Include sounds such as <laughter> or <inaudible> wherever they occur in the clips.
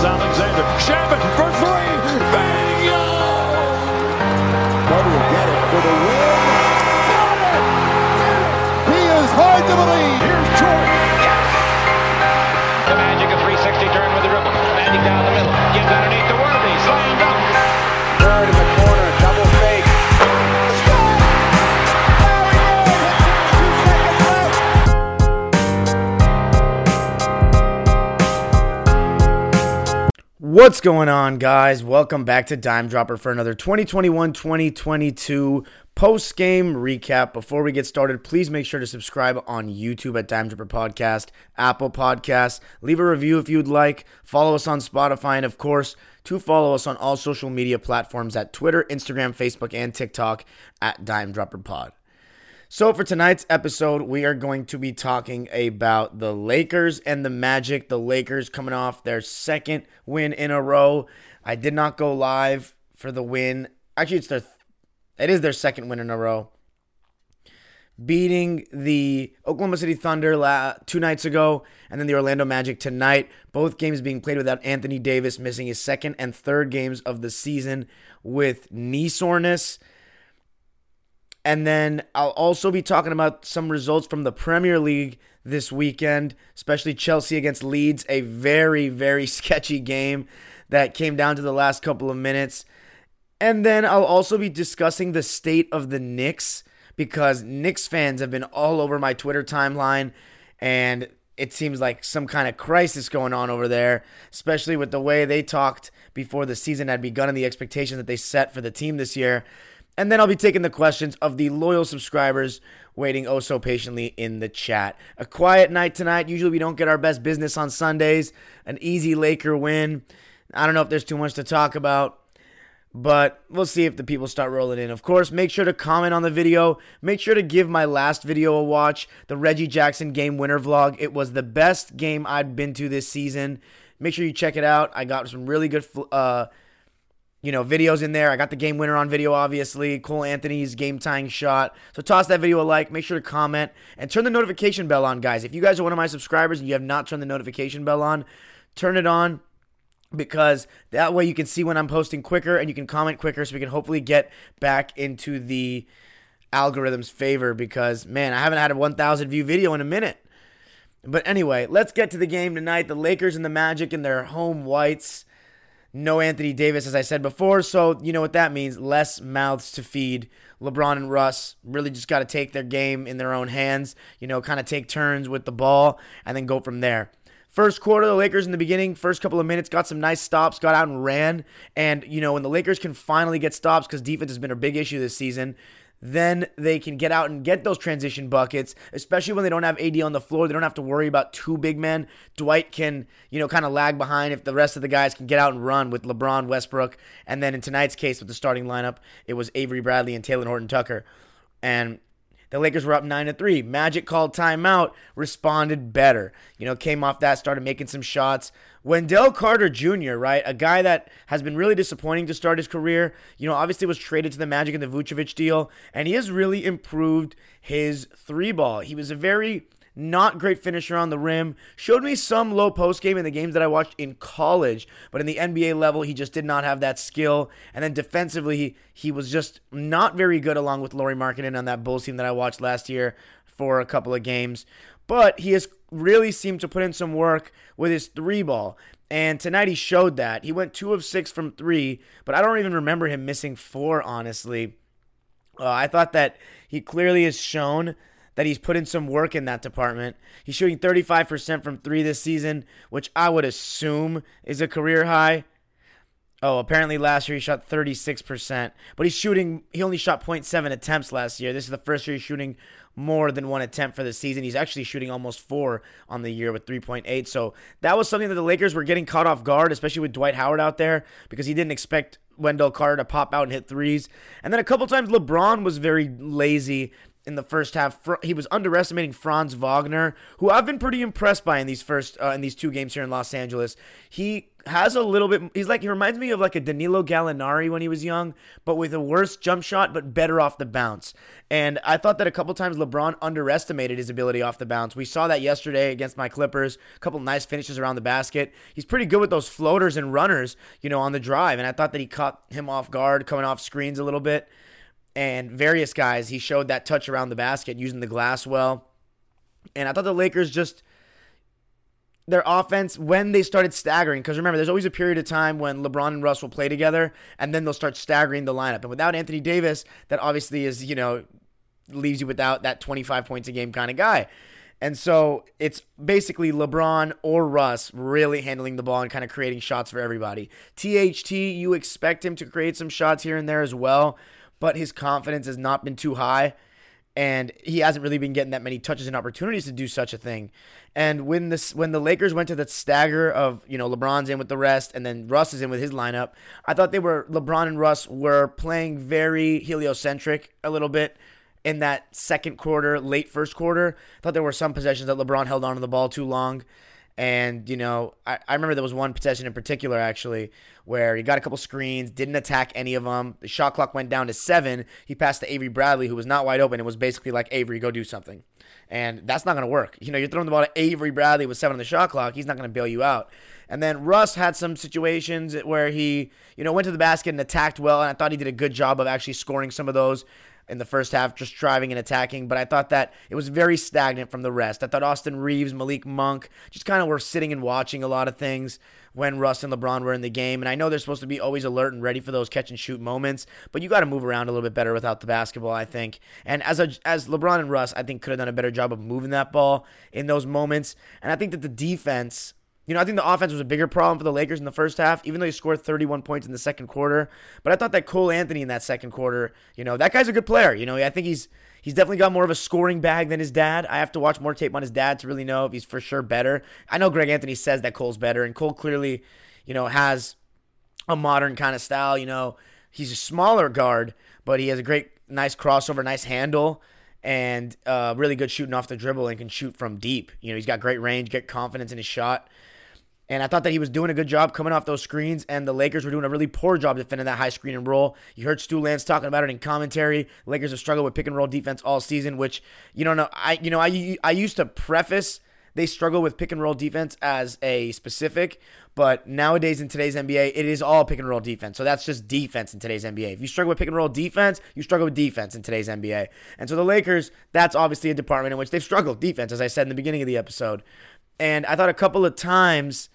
is What's going on, guys? Welcome back to Dime Dropper for another 2021 2022 post game recap. Before we get started, please make sure to subscribe on YouTube at Dime Dropper Podcast, Apple Podcasts. Leave a review if you'd like. Follow us on Spotify, and of course, to follow us on all social media platforms at Twitter, Instagram, Facebook, and TikTok at Dime Dropper Pod. So, for tonight's episode, we are going to be talking about the Lakers and the Magic. The Lakers coming off their second win in a row. I did not go live for the win. Actually, it's their it is their second win in a row. Beating the Oklahoma City Thunder la- two nights ago, and then the Orlando Magic tonight. Both games being played without Anthony Davis missing his second and third games of the season with knee soreness. And then I'll also be talking about some results from the Premier League this weekend, especially Chelsea against Leeds, a very, very <laughs> sketchy game that came down to the last couple of minutes. And then I'll also be discussing the state of the Knicks because Knicks fans have been all over my Twitter timeline and it seems like some kind of crisis going on over there, especially with the way they talked before the season had begun and the expectations that they set for the team this year. And then I'll be taking the questions of the loyal subscribers waiting oh so patiently in the chat. A quiet night tonight. Usually we don't get our best business on Sundays. An easy Laker win. I don't know if there's too much to talk about, but we'll see if the people start rolling in. Of course, make sure to comment on the video. Make sure to give my last video a watch, the Reggie Jackson game winner vlog. It was the best game I'd been to this season. Make sure you check it out. I got some really good uh, you know, videos in there. I got the game winner on video, obviously. Cole Anthony's game tying shot. So toss that video a like. Make sure to comment and turn the notification bell on, guys. If you guys are one of my subscribers and you have not turned the notification bell on, turn it on because that way you can see when I'm posting quicker and you can comment quicker so we can hopefully get back into the algorithm's favor because, man, I haven't had a 1,000 view video in a minute. But anyway, let's get to the game tonight. The Lakers and the Magic in their home whites. No Anthony Davis, as I said before. So, you know what that means less mouths to feed. LeBron and Russ really just got to take their game in their own hands, you know, kind of take turns with the ball and then go from there. First quarter, the Lakers in the beginning, first couple of minutes, got some nice stops, got out and ran. And, you know, when the Lakers can finally get stops, because defense has been a big issue this season, then they can get out and get those transition buckets, especially when they don't have AD on the floor. They don't have to worry about two big men. Dwight can, you know, kind of lag behind if the rest of the guys can get out and run with LeBron, Westbrook, and then in tonight's case with the starting lineup, it was Avery Bradley and Talen Horton Tucker. And the Lakers were up 9 to 3. Magic called timeout, responded better. You know, came off that, started making some shots. Wendell Carter Jr., right? A guy that has been really disappointing to start his career. You know, obviously was traded to the Magic in the Vucevic deal, and he has really improved his three ball. He was a very not great finisher on the rim. Showed me some low post game in the games that I watched in college, but in the NBA level, he just did not have that skill. And then defensively, he, he was just not very good along with Lauri Markkanen on that Bulls team that I watched last year for a couple of games. But he has really seemed to put in some work with his three ball. And tonight he showed that. He went two of six from three, but I don't even remember him missing four, honestly. Uh, I thought that he clearly has shown that he's put in some work in that department. He's shooting 35% from three this season, which I would assume is a career high. Oh, apparently last year he shot 36%, but he's shooting, he only shot 0.7 attempts last year. This is the first year he's shooting more than one attempt for the season. He's actually shooting almost four on the year with 3.8. So that was something that the Lakers were getting caught off guard, especially with Dwight Howard out there, because he didn't expect Wendell Carter to pop out and hit threes. And then a couple times LeBron was very lazy in the first half. He was underestimating Franz Wagner, who I've been pretty impressed by in these first uh, in these two games here in Los Angeles. He has a little bit. He's like he reminds me of like a Danilo Gallinari when he was young, but with a worse jump shot, but better off the bounce. And I thought that a couple times LeBron underestimated his ability off the bounce. We saw that yesterday against my Clippers. A couple nice finishes around the basket. He's pretty good with those floaters and runners, you know, on the drive. And I thought that he caught him off guard, coming off screens a little bit and various guys. He showed that touch around the basket using the glass well. And I thought the Lakers just their offense when they started staggering because remember there's always a period of time when LeBron and Russ will play together and then they'll start staggering the lineup. And without Anthony Davis, that obviously is, you know, leaves you without that 25 points a game kind of guy. And so it's basically LeBron or Russ really handling the ball and kind of creating shots for everybody. THT, you expect him to create some shots here and there as well but his confidence has not been too high. And he hasn't really been getting that many touches and opportunities to do such a thing. And when this when the Lakers went to the stagger of, you know, LeBron's in with the rest and then Russ is in with his lineup, I thought they were LeBron and Russ were playing very heliocentric a little bit in that second quarter, late first quarter. I thought there were some possessions that LeBron held on to the ball too long. And, you know, I, I remember there was one possession in particular, actually, where he got a couple screens, didn't attack any of them. The shot clock went down to seven. He passed to Avery Bradley, who was not wide open. It was basically like, Avery, go do something. And that's not going to work. You know, you're throwing the ball to Avery Bradley with seven on the shot clock. He's not going to bail you out. And then Russ had some situations where he, you know, went to the basket and attacked well. And I thought he did a good job of actually scoring some of those in the first half, just driving and attacking. But I thought that it was very stagnant from the rest. I thought Austin Reaves, Malik Monk just kind of were sitting and watching a lot of things when Russ and LeBron were in the game. And I know they're supposed to be always alert and ready for those catch and shoot moments, but you got to move around a little bit better without the basketball, I think. And as a, as LeBron and Russ, I think could have done a better job of moving that ball in those moments. And I think that the defense you know, I think the offense was a bigger problem for the Lakers in the first half, even though he scored 31 points in the second quarter. But I thought that Cole Anthony in that second quarter, you know, that guy's a good player. You know, I think he's he's definitely got more of a scoring bag than his dad. I have to watch more tape on his dad to really know if he's for sure better. I know Greg Anthony says that Cole's better, and Cole clearly, you know, has a modern kind of style. You know, he's a smaller guard, but he has a great, nice crossover, nice handle and uh, really good shooting off the dribble and can shoot from deep. You know, he's got great range, get confidence in his shot. And I thought that he was doing a good job coming off those screens, and the Lakers were doing a really poor job defending that high screen and roll. You heard Stu Lantz talking about it in commentary. Lakers have struggled with pick and roll defense all season, which you don't know. I you know I I used to preface they struggle with pick and roll defense as a specific, but nowadays in today's NBA, it is all pick and roll defense. So that's just defense in today's NBA. If you struggle with pick and roll defense, you struggle with defense in today's NBA. And so the Lakers, that's obviously a department in which they've struggled defense, as I said in the beginning of the episode. And I thought a couple of times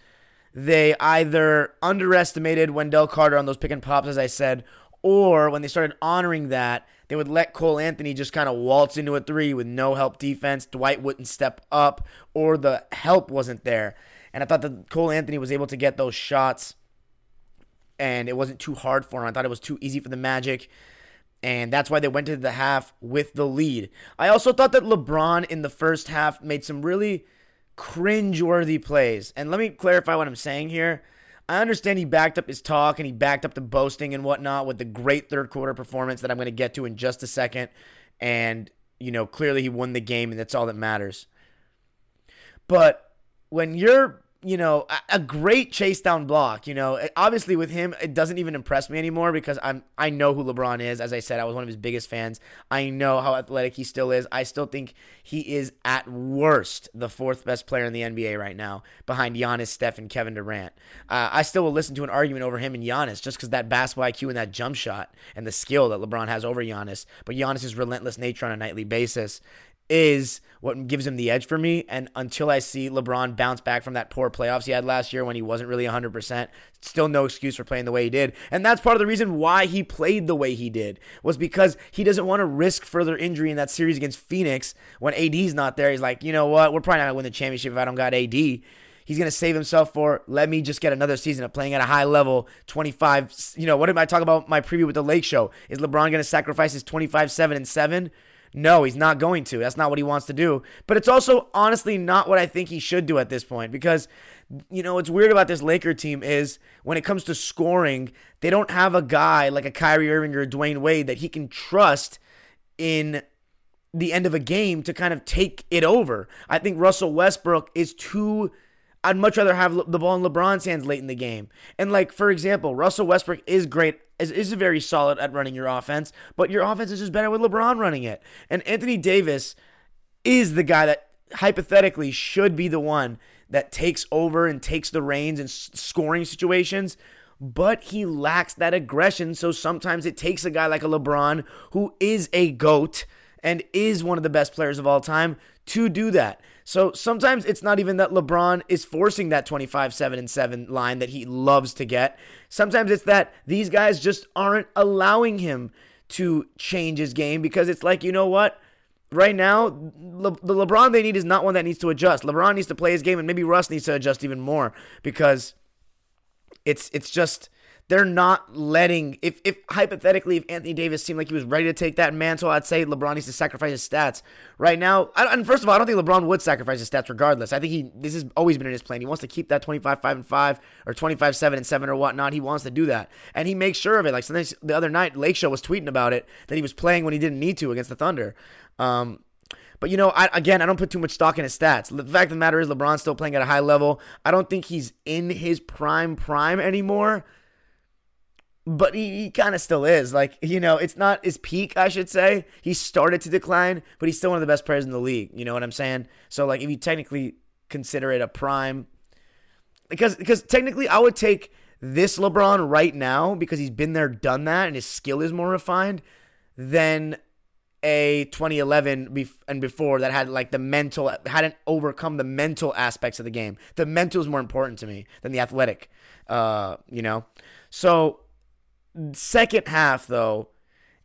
they either underestimated Wendell Carter on those pick and pops, as I said, or when they started honoring that, they would let Cole Anthony just kind of waltz into a three with no help defense. Dwight wouldn't step up, or the help wasn't there. And I thought that Cole Anthony was able to get those shots, and it wasn't too hard for him. I thought it was too easy for the Magic. And that's why they went to the half with the lead. I also thought that LeBron in the first half made some really cringe-worthy plays. And let me clarify what I'm saying here. I understand he backed up his talk and he backed up the boasting and whatnot with the great third quarter performance that I'm going to get to in just a second. And, you know, clearly he won the game and that's all that matters. But when you're you know, a, great chase down block. You know, obviously with him, it doesn't even impress me anymore because I'm I know who LeBron is. As I said, I was one of his biggest fans. I know how athletic he still is. I still think he is at worst the fourth best player in the NBA right now, behind Giannis, Steph, and Kevin Durant. Uh, I still will listen to an argument over him and Giannis just because that basketball IQ and that jump shot and the skill that LeBron has over Giannis. But Giannis's relentless nature on a nightly basis is what gives him the edge for me. And until I see LeBron bounce back from that poor playoffs he had last year when he wasn't really 100%, still no excuse for playing the way he did. And that's part of the reason why he played the way he did, was because he doesn't want to risk further injury in that series against Phoenix when AD's not there. He's like, you know what? We're probably not going to win the championship if I don't got AD. He's going to save himself for let me just get another season of playing at a high level, 25. You know, what did I talk about my preview with the Lake Show? Is LeBron going to sacrifice his 25, 7, and 7? No, he's not going to. That's not what he wants to do. But it's also honestly not what I think he should do at this point because you know, what's weird about this Laker team is when it comes to scoring, they don't have a guy like a Kyrie Irving or a Dwyane Wade that he can trust in the end of a game to kind of take it over. I think Russell Westbrook is too. I'd much rather have the ball in LeBron's hands late in the game. And like for example, Russell Westbrook is great, is, is very solid at running your offense, but your offense is just better with LeBron running it. And Anthony Davis is the guy that hypothetically should be the one that takes over and takes the reins in scoring situations but he lacks that aggression. So sometimes it takes a guy like a LeBron, who is a GOAT and is one of the best players of all time, to do that. So sometimes it's not even that LeBron is forcing that 25 7 and 7 line that he loves to get. Sometimes it's that these guys just aren't allowing him to change his game because it's like, you know what? Right now, Le- the LeBron they need is not one that needs to adjust. LeBron needs to play his game, and maybe Russ needs to adjust even more because it's it's just they're not letting if if hypothetically if Anthony Davis seemed like he was ready to take that mantle, I'd say LeBron needs to sacrifice his stats right now. I, and first of all, I don't think LeBron would sacrifice his stats regardless. I think he this has always been in his plan. He wants to keep that 25 5 and 5 or 25 7 and 7 or whatnot. He wants to do that. And he makes sure of it. Like sometimes the other night, Lake Show was tweeting about it that he was playing when he didn't need to against the Thunder. Um, but you know, I, again, I don't put too much stock in his stats. The fact of the matter is, LeBron's still playing at a high level. I don't think he's in his prime prime anymore but he, he kind of still is. Like, you know, it's not his peak, I should say. He started to decline, but he's still one of the best players in the league. You know what I'm saying? So, like, if you technically consider it a prime, because because technically, I would take this LeBron right now because he's been there, done that, and his skill is more refined than a 2011 and before that had like the mental hadn't overcome the mental aspects of the game. The mental is more important to me than the athletic. Uh, you know, so Second half, though,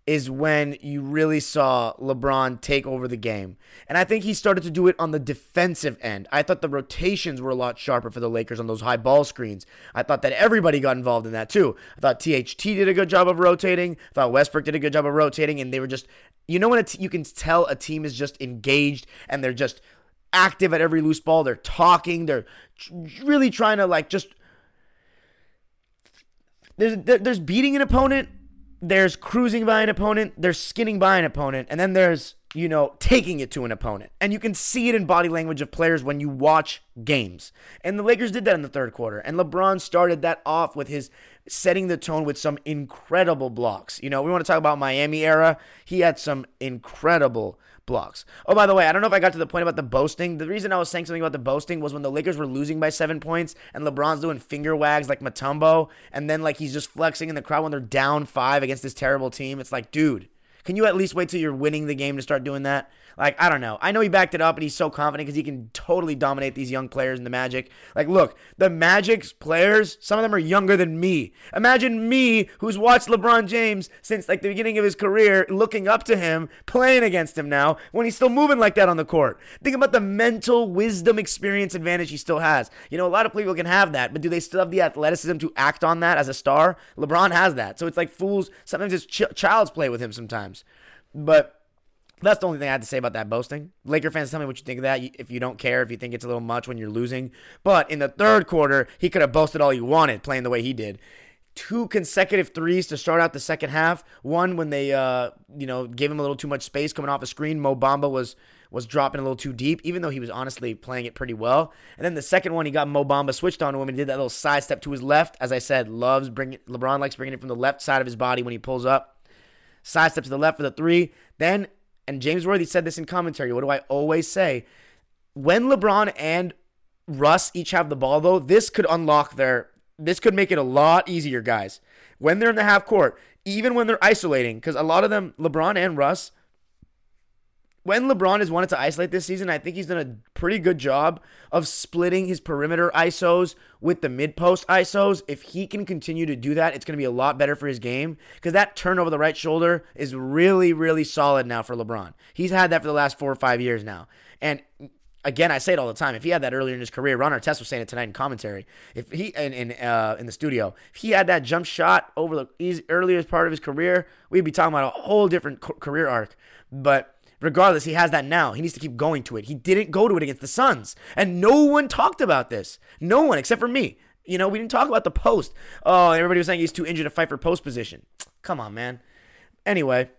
is when you really saw LeBron take over the game. And I think he started to do it on the defensive end. I thought the rotations were a lot sharper for the Lakers on those high ball screens. I thought that everybody got involved in that too. I thought THT did a good job of rotating. I thought Westbrook did a good job of rotating. And they were just, you know, when you can tell a team is just engaged and they're just active at every loose ball. They're talking. They're really trying to like just there's there's beating an opponent, there's cruising by an opponent, there's skinning by an opponent, and then there's you know taking it to an opponent. And you can see it in body language of players when you watch games. And the Lakers did that in the third quarter. And LeBron started that off with his setting the tone with some incredible blocks. You know, we want to talk about Miami era. He had some incredible blocks. Oh, by the way, I don't know if I got to the point about the boasting. The reason I was saying something about the boasting was when the Lakers were losing by seven points and LeBron's doing finger wags like Mutombo, and then like he's just flexing in the crowd when they're down five against this terrible team. It's like, dude, can you at least wait till you're winning the game to start doing that? Like, I don't know. I know he backed it up and he's so confident because he can totally dominate these young players in the Magic. Like, look, the Magic's players, some of them are younger than me. Imagine me, who's watched LeBron James since like the beginning of his career, looking up to him, playing against him now, when he's still moving like that on the court. Think about the mental wisdom experience advantage he still has. You know, a lot of people can have that, but do they still have the athleticism to act on that as a star? LeBron has that. So it's like fools, sometimes it's ch- child's play with him sometimes. But that's the only thing I had to say about that boasting. Laker fans, tell me what you think of that. If you don't care, if you think it's a little much when you're losing. But in the third quarter, he could have boasted all he wanted playing the way he did. Two consecutive threes to start out the second half. One when they, uh, you know, gave him a little too much space coming off a screen. Mo Bamba was was dropping a little too deep, even though he was honestly playing it pretty well. And then the second one, he got Mo Bamba switched on to him and did that little side step to his left. As I said, loves bringing LeBron likes bringing it from the left side of his body when he pulls up. Side step to the left for the three. Then and James Worthy said this in commentary. What do I always say? When LeBron and Russ each have the ball, though, this could unlock their. This could make it a lot easier, guys. When they're in the half court, even when they're isolating, because a lot of them, LeBron and Russ, when LeBron has wanted to isolate this season, I think he's done a pretty good job of splitting his perimeter ISOs with the mid post ISOs. If he can continue to do that, it's going to be a lot better for his game because that turn over the right shoulder is really, really solid now for LeBron. He's had that for the last four or five years now. And again, I say it all the time. If he had that earlier in his career, Ron Artest was saying it tonight in commentary. If he in in, uh, in the studio, if he had that jump shot over the earliest part of his career, we'd be talking about a whole different career arc. But Regardless, he has that now. He needs to keep going to it. He didn't go to it against the Suns. And no one talked about this. No one, except for me. You know, we didn't talk about the post. Oh, everybody was saying he's too injured to fight for post position. <tsk> Come on, man. Anyway,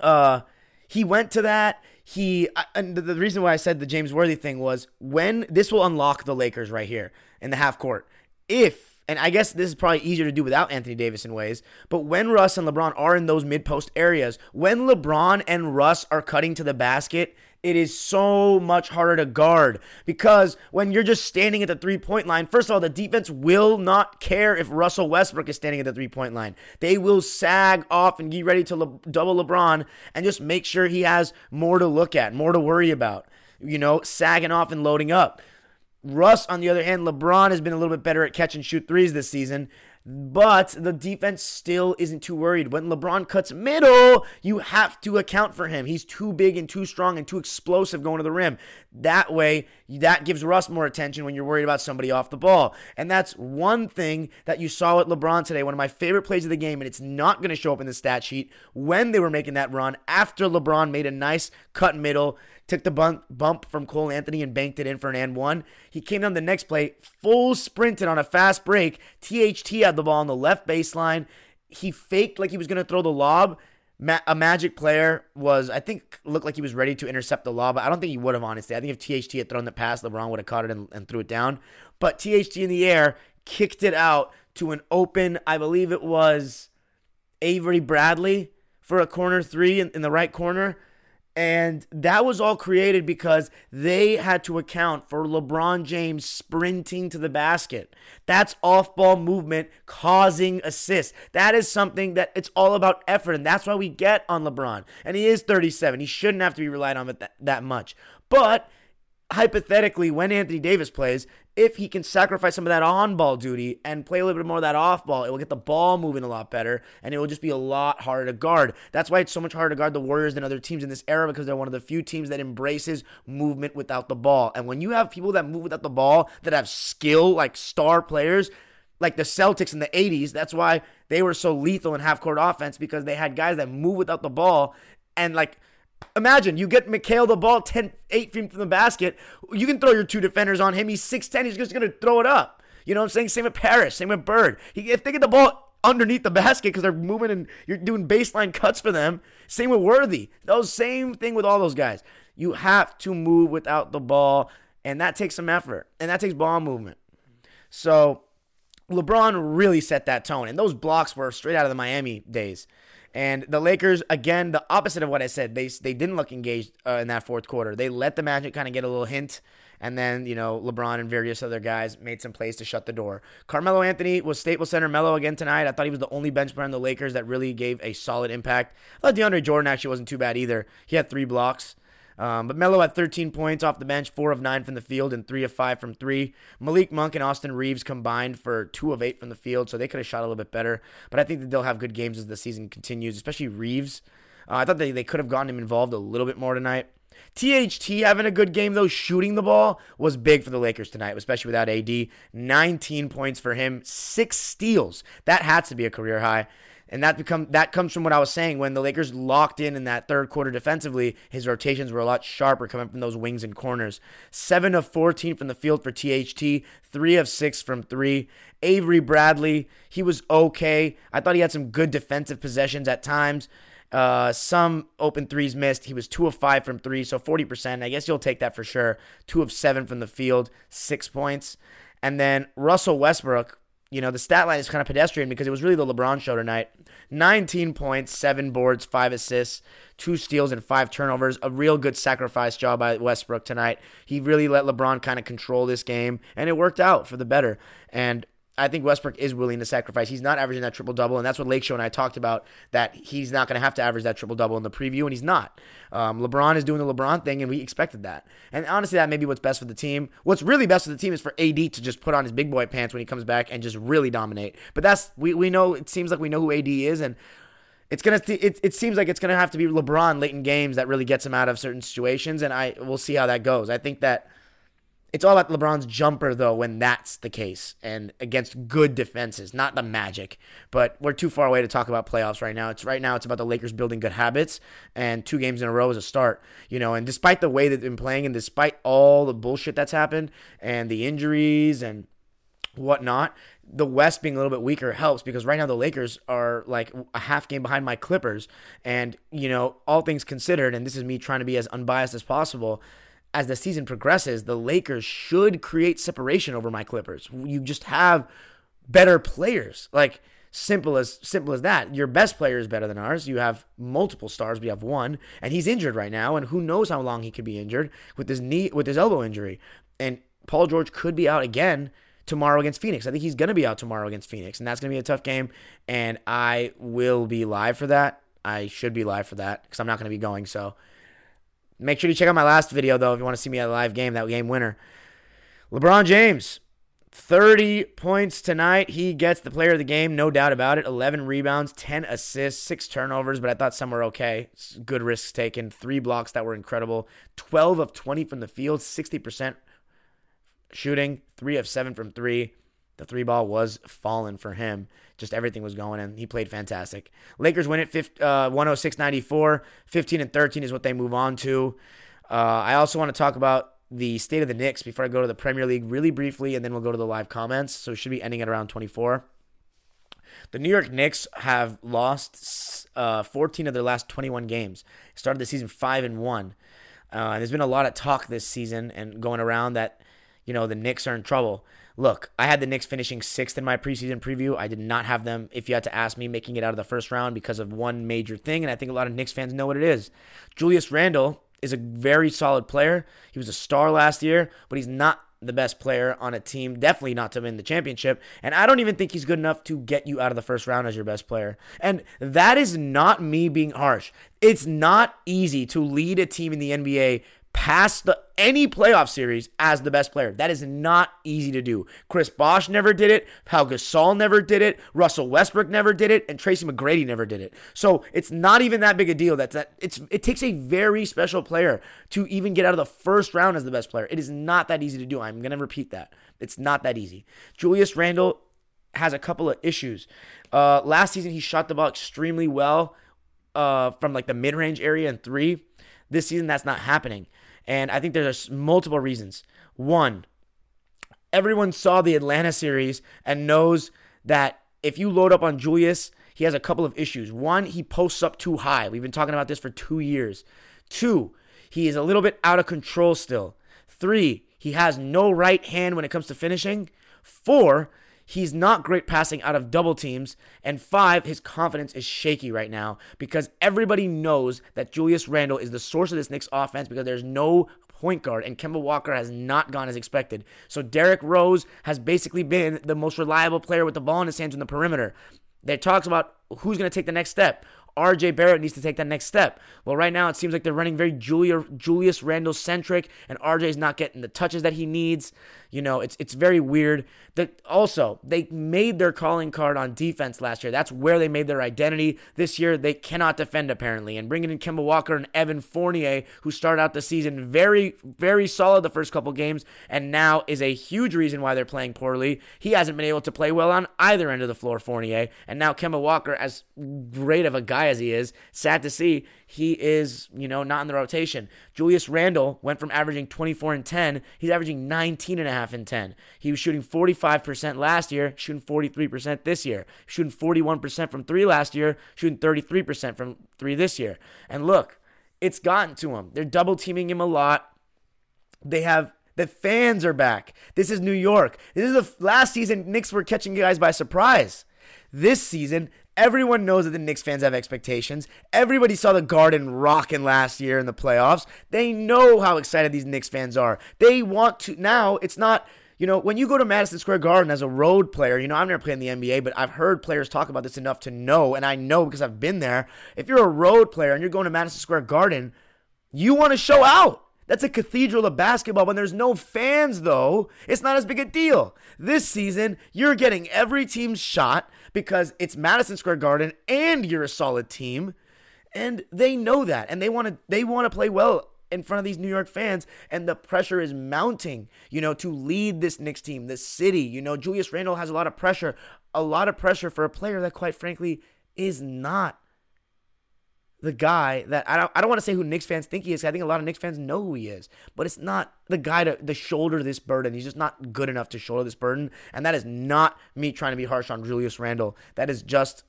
uh, he went to that. He and the reason why I said the James Worthy thing was when this will unlock the Lakers right here in the half court. If and I guess this is probably easier to do without Anthony Davis in ways, but when Russ and LeBron are in those mid post areas, when LeBron and Russ are cutting to the basket, it is so much harder to guard because when you're just standing at the three point line, first of all, the defense will not care if Russell Westbrook is standing at the three point line. They will sag off and get ready to le- double LeBron and just make sure he has more to look at, more to worry about. You know, sagging off and loading up. Russ, on the other hand, LeBron has been a little bit better at catch and shoot threes this season, but the defense still isn't too worried. When LeBron cuts middle, you have to account for him. He's too big and too strong and too explosive going to the rim. That way, that gives Russ more attention when you're worried about somebody off the ball. And that's one thing that you saw with LeBron today. One of my favorite plays of the game, and it's not going to show up in the stat sheet when they were making that run after LeBron made a nice cut middle took the bump, bump from Cole Anthony and banked it in for an and one. He came down the next play, full sprinted on a fast break. THT had the ball on the left baseline. He faked like he was going to throw the lob. Ma- a Magic player was, I think, looked like he was ready to intercept the lob, I don't think he would have, honestly. I think if THT had thrown the pass, LeBron would have caught it and, and threw it down. But THT in the air kicked it out to an open, I believe it was Avery Bradley for a corner three in, in the right corner. And that was all created because they had to account for LeBron James sprinting to the basket. That's off ball movement causing assists. That is something that it's all about effort. And that's why we get on LeBron. And he is 37. He shouldn't have to be relied on that, that much. But hypothetically, when Anthony Davis plays, if he can sacrifice some of that on ball duty and play a little bit more of that off ball, it will get the ball moving a lot better and it will just be a lot harder to guard. That's why it's so much harder to guard the Warriors than other teams in this era because they're one of the few teams that embraces movement without the ball. And when you have people that move without the ball, that have skill, like star players, like the Celtics in the 80s, that's why they were so lethal in half court offense because they had guys that move without the ball and like Imagine you get McHale the ball 10, 8 feet from the basket. You can throw your two defenders on him. He's 6'10. He's just going to throw it up. You know what I'm saying? Same with Parish. Same with Bird. He, if they get the ball underneath the basket because they're moving and you're doing baseline cuts for them. Same with Worthy. Those same thing with all those guys. You have to move without the ball, and that takes some effort, and that takes ball movement. So LeBron really set that tone, and those blocks were straight out of the Miami days. And the Lakers, again, the opposite of what I said. They they didn't look engaged uh, in that fourth quarter. They let the Magic kind of get a little hint, and then you know LeBron and various other guys made some plays to shut the door. Carmelo Anthony was Staples Center Melo again tonight. I thought he was the only bench player on the Lakers that really gave a solid impact. I thought DeAndre Jordan actually wasn't too bad either. He had three blocks. Um, but Melo had 13 points off the bench, 4 of 9 from the field, and 3 of 5 from 3. Malik Monk and Austin Reaves combined for 2 of 8 from the field, so they could have shot a little bit better. But I think that they'll have good games as the season continues, especially Reaves. Uh, I thought they, they could have gotten him involved a little bit more tonight. THT having a good game, though, shooting the ball was big for the Lakers tonight, especially without AD. 19 points for him, six steals. That has to be a career high. And that become that comes from what I was saying when the Lakers locked in in that third quarter defensively, his rotations were a lot sharper coming from those wings and corners. 7 of 14 from the field for THT, 3 of 6 from 3. Avery Bradley, he was okay. I thought he had some good defensive possessions at times. Uh, some open threes missed. He was two of five from three, so 40%. I guess you'll take that for sure. Two of seven from the field, six points. And then Russell Westbrook, you know, the stat line is kind of pedestrian because it was really the LeBron show tonight. 19 points, seven boards, five assists, two steals, and five turnovers. A real good sacrifice job by Westbrook tonight. He really let LeBron kind of control this game, and it worked out for the better. And I think Westbrook is willing to sacrifice. He's not averaging that triple double, and that's what Lake Show and I talked about. That he's not going to have to average that triple double in the preview, and he's not. Um, LeBron is doing the LeBron thing, and we expected that. And honestly, that may be what's best for the team. What's really best for the team is for AD to just put on his big boy pants when he comes back and just really dominate. But that's we we know. It seems like we know who AD is, and it's gonna it, it seems like it's gonna have to be LeBron late in games that really gets him out of certain situations, and I we'll see how that goes. I think that it's all about LeBron's jumper, though, when that's the case and against good defenses, not the Magic. But we're too far away to talk about playoffs right now. It's right now. It's about the Lakers building good habits, and two games in a row is a start. You know, and despite the way they've been playing, and despite all the bullshit that's happened, and the injuries, and whatnot. The West being a little bit weaker helps because right now the Lakers are like a half game behind my Clippers. And, you know, all things considered, and this is me trying to be as unbiased as possible, as the season progresses, the Lakers should create separation over my Clippers. You just have better players. Like, simple as simple as that. Your best player is better than ours. You have multiple stars. We have one, and he's injured right now, and who knows how long he could be injured with his knee with his elbow injury. And Paul George could be out again tomorrow against Phoenix. I think he's going to be out tomorrow against Phoenix, and that's going to be a tough game. And I will be live for that. I should be live for that because I'm not going to be going. So make sure you check out my last video though if you want to see me at a live game, that game winner. LeBron James 30 points tonight. He gets the player of the game, no doubt about it. 11 rebounds, 10 assists, 6 turnovers, but I thought some were okay. Good risks taken. 3 blocks that were incredible. 12 of 20 from the field, 60% shooting, 3 of 7 from 3. The 3 ball was falling for him. Just everything was going and He played fantastic. Lakers win it 106 94. 15 and 13 is what they move on to. Uh, I also want to talk about the state of the Knicks before I go to the Premier League really briefly, and then we'll go to the live comments. So it should be ending at around 24. The New York Knicks have lost uh, 14 of their last 21 games. Started the season five and one. Uh, there's been a lot of talk this season and going around that you know the Knicks are in trouble. Look, I had the Knicks finishing sixth in my preseason preview. I did not have them, if you had to ask me, making it out of the first round because of one major thing, and I think a lot of Knicks fans know what it is. Julius Randle is a very solid player. He was a star last year, but he's not the best player on a team, definitely not to win the championship. And I don't even think he's good enough to get you out of the first round as your best player. And that is not me being harsh. It's not easy to lead a team in the NBA past the any playoff series as the best player. That is not easy to do. Chris Bosh never did it. Pau Gasol never did it. Russell Westbrook never did it, and Tracy McGrady never did it. So it's not even that big a deal. That's that. It's it takes a very special player to even get out of the first round as the best player. It is not that easy to do. I'm gonna repeat that. It's not that easy. Julius Randle has a couple of issues. Uh, last season he shot the ball extremely well uh, from like the mid range area and three. This season that's not happening. And I think there's multiple reasons. One, everyone saw the Atlanta series and knows that if you load up on Julius, he has a couple of issues. One, he posts up too high. We've been talking about this for two years. Two, he is a little bit out of control still. Three, he has no right hand when it comes to finishing. Four, He's not great passing out of double teams. And five, his confidence is shaky right now because everybody knows that Julius Randle is the source of this Knicks offense because there's no point guard, and Kemba Walker has not gone as expected. So Derrick Rose has basically been the most reliable player with the ball in his hands in the perimeter. There talks about who's going to take the next step. RJ Barrett needs to take that next step. Well, right now it seems like they're running very Julia, Julius Randle centric, and RJ's not getting the touches that he needs. You know, it's it's very weird. That also they made their calling card on defense last year. That's where they made their identity. This year they cannot defend apparently, and bringing in Kemba Walker and Evan Fournier, who started out the season very very solid the first couple games, and now is a huge reason why they're playing poorly. He hasn't been able to play well on either end of the floor, Fournier, and now Kemba Walker, as great of a guy as he is, sad to see he is, you know, not in the rotation. Julius Randle went from averaging 24 and 10, he's averaging 19 and a half and 10. He was shooting 45% last year, shooting 43% this year. Shooting 41% from 3 last year, shooting 33% from 3 this year. And look, it's gotten to him. They're double teaming him a lot. They have the fans are back. This is New York. This is the last season Knicks were catching guys by surprise. This season, everyone knows that the Knicks fans have expectations. Everybody saw the Garden rocking last year in the playoffs. They know how excited these Knicks fans are. They want to now. It's not. You know, when you go to Madison Square Garden as a road player, you know, I've never played in the NBA, but I've heard players talk about this enough to know, and I know because I've been there. If you're a road player and you're going to Madison Square Garden, you want to show out. That's a cathedral of basketball. When there's no fans, though, it's not as big a deal. This season, you're getting every team's shot because it's Madison Square Garden and you're a solid team. And they know that. And they want to they want to play well in front of these New York fans, and the pressure is mounting, you know, to lead this Knicks team, this city. You know, Julius Randle has a lot of pressure, a lot of pressure for a player that, quite frankly, is not the guy that I don't, I don't want to say who Knicks fans think he is. I think a lot of Knicks fans know who he is, but it's not the guy to the shoulder this burden. He's just not good enough to shoulder this burden, and that is not me trying to be harsh on Julius Randle. That is just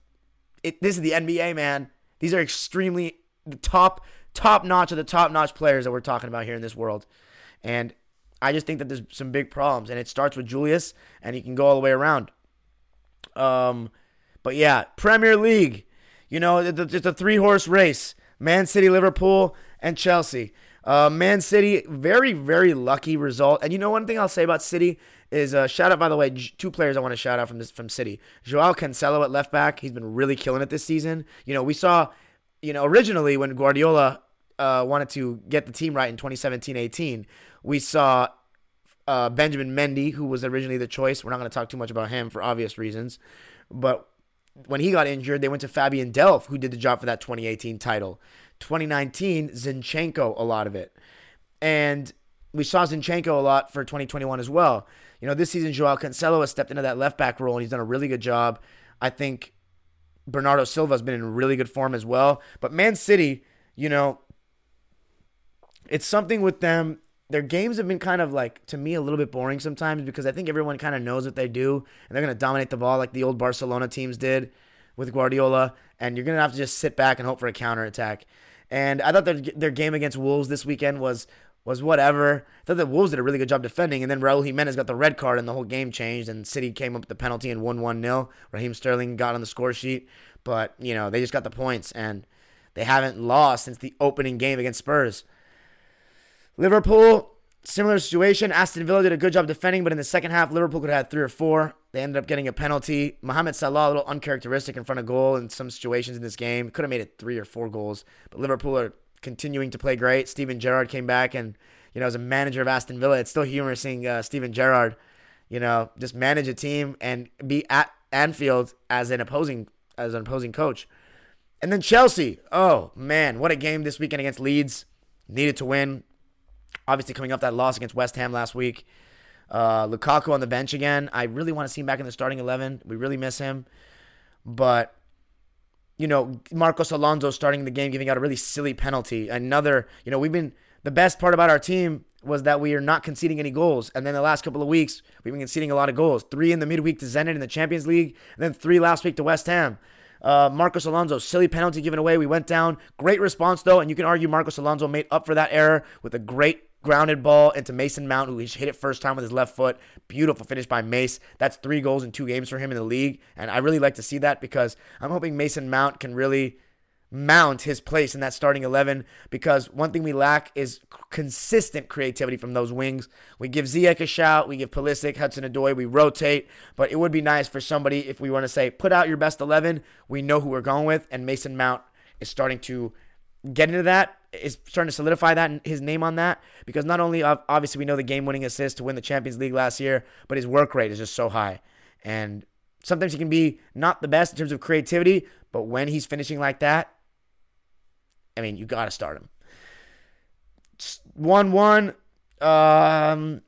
it. This is the NBA, man. These are extremely the top top notch of the top notch players that we're talking about here in this world, and I just think that there's some big problems, and it starts with Julius, and he can go all the way around. Um, but yeah, Premier League. You know, it's a three horse race Man City, Liverpool, and Chelsea. Uh, Man City, very, very lucky result. And you know, one thing I'll say about City is uh, shout out, by the way, two players I want to shout out from this from City. Joao Cancelo at left back, he's been really killing it this season. You know, we saw, you know, originally when Guardiola uh, wanted to get the team right in 2017-18, we saw uh, Benjamin Mendy, who was originally the choice. We're not going to talk too much about him for obvious reasons, but when he got injured, they went to Fabian Delph, who did the job for that 2018 title. 2019, Zinchenko, a lot of it. And we saw Zinchenko a lot for 2021 as well. You know, this season, Joao Cancelo has stepped into that left back role and he's done a really good job. I think Bernardo Silva has been in really good form as well. But Man City, you know, it's something with them their games have been kind of like to me a little bit boring sometimes because I think everyone kind of knows what they do and they're going to dominate the ball like the old Barcelona teams did with Guardiola and you're going to have to just sit back and hope for a counter attack. And I thought their their game against Wolves this weekend was was whatever. I thought the Wolves did a really good job defending and then Raul Jimenez got the red card and the whole game changed and City came up with the penalty and won 1-0. Raheem Sterling got on the score sheet, but you know, they just got the points and they haven't lost since the opening game against Spurs. Liverpool, similar situation. Aston Villa did a good job defending, but in the second half, Liverpool could have had three or four. They ended up getting a penalty. Mohamed Salah, a little uncharacteristic in front of goal in some situations in this game. Could have made it three or four goals. But Liverpool are continuing to play great. Steven Gerrard came back and, you know, as a manager of Aston Villa, it's still humorous seeing uh, Steven Gerrard, you know, just manage a team and be at Anfield as an opposing as an opposing coach. And then Chelsea. Oh, man, what a game this weekend against Leeds. Needed to win. Obviously, coming off that loss against West Ham last week. Uh, Lukaku on the bench again. I really want to see him back in the starting 11. We really miss him. But, you know, Marcos Alonso starting the game, giving out a really silly penalty. Another, you know, we've been, the best part about our team was that we are not conceding any goals. And then the last couple of weeks, we've been conceding a lot of goals. Three in the midweek to Zenit in the Champions League, and then three last week to West Ham. Uh, Marcos Alonso, silly penalty given away. We went down. Great response, though. And you can argue Marcos Alonso made up for that error with a great grounded ball into Mason Mount, who hit it first time with his left foot. Beautiful finish by Mace. That's three goals in two games for him in the league. And I really like to see that because I'm hoping Mason Mount can really mount his place in that starting 11 because one thing we lack is consistent creativity from those wings. We give Ziyech a shout, we give Pulisic, Hudson Odoi, we rotate, but it would be nice for somebody if we want to say put out your best 11, we know who we're going with and Mason Mount is starting to get into that is starting to solidify that his name on that because not only obviously we know the game-winning assist to win the Champions League last year, but his work rate is just so high. And sometimes he can be not the best in terms of creativity, but when he's finishing like that, I mean, you got to start him. 1 1. Um,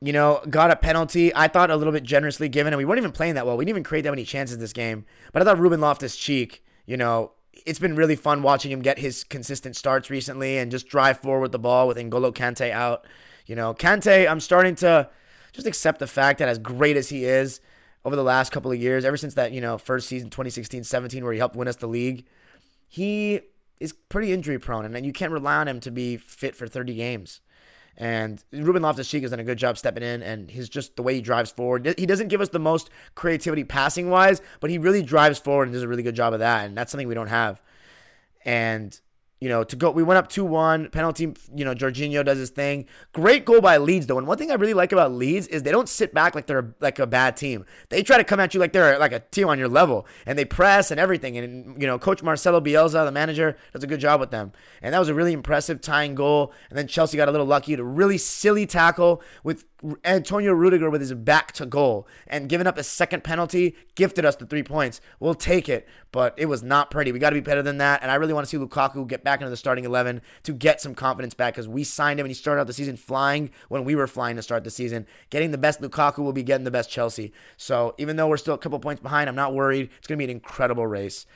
you know, got a penalty. I thought a little bit generously given, and we weren't even playing that well. We didn't even create that many chances this game. But I thought Ruben Loftus Cheek, you know, it's been really fun watching him get his consistent starts recently and just drive forward with the ball with N'Golo Kante out. You know, Kante, I'm starting to just accept the fact that as great as he is over the last couple of years, ever since that, you know, first season 2016-17 where he helped win us the league, he is pretty injury prone, and you can't rely on him to be fit for 30 games. And Ruben Loftus Cheek has done a good job stepping in, and he's just the way he drives forward. He doesn't give us the most creativity passing wise, but he really drives forward and does a really good job of that. And that's something we don't have. And you know, to go, we went up 2 1, penalty, you know, Jorginho does his thing. Great goal by Leeds, though. And one thing I really like about Leeds is they don't sit back like they're like a bad team. They try to come at you like they're like a team on your level, and they press and everything. And, you know, Coach Marcelo Bielsa, the manager, does a good job with them. And that was a really impressive tying goal. And then Chelsea got a little lucky to really silly tackle with Antonio Rudiger with his back to goal and giving up a second penalty, gifted us the three points. We'll take it, but it was not pretty. We got to be better than that. And I really want to see Lukaku get back into the starting 11 to get some confidence back because we signed him and he started out the season flying when we were flying to start the season. Getting the best Lukaku will be getting the best Chelsea. So even though we're still a couple points behind, I'm not worried. It's going to be an incredible race.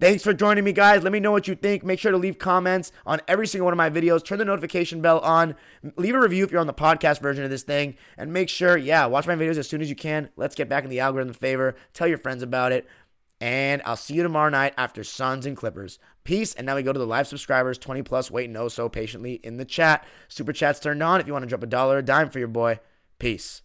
Thanks for joining me, guys. Let me know what you think. Make sure to leave comments on every single one of my videos. Turn the notification bell on. Leave a review if you're on the podcast version of this thing. And make sure, yeah, watch my videos as soon as you can. Let's get back in the algorithm favor. Tell your friends about it. And I'll see you tomorrow night after Suns and Clippers. Peace. And now we go to the live subscribers, 20 plus, waiting oh so patiently in the chat. Super chat's turned on if you want to drop a dollar a dime for your boy. Peace.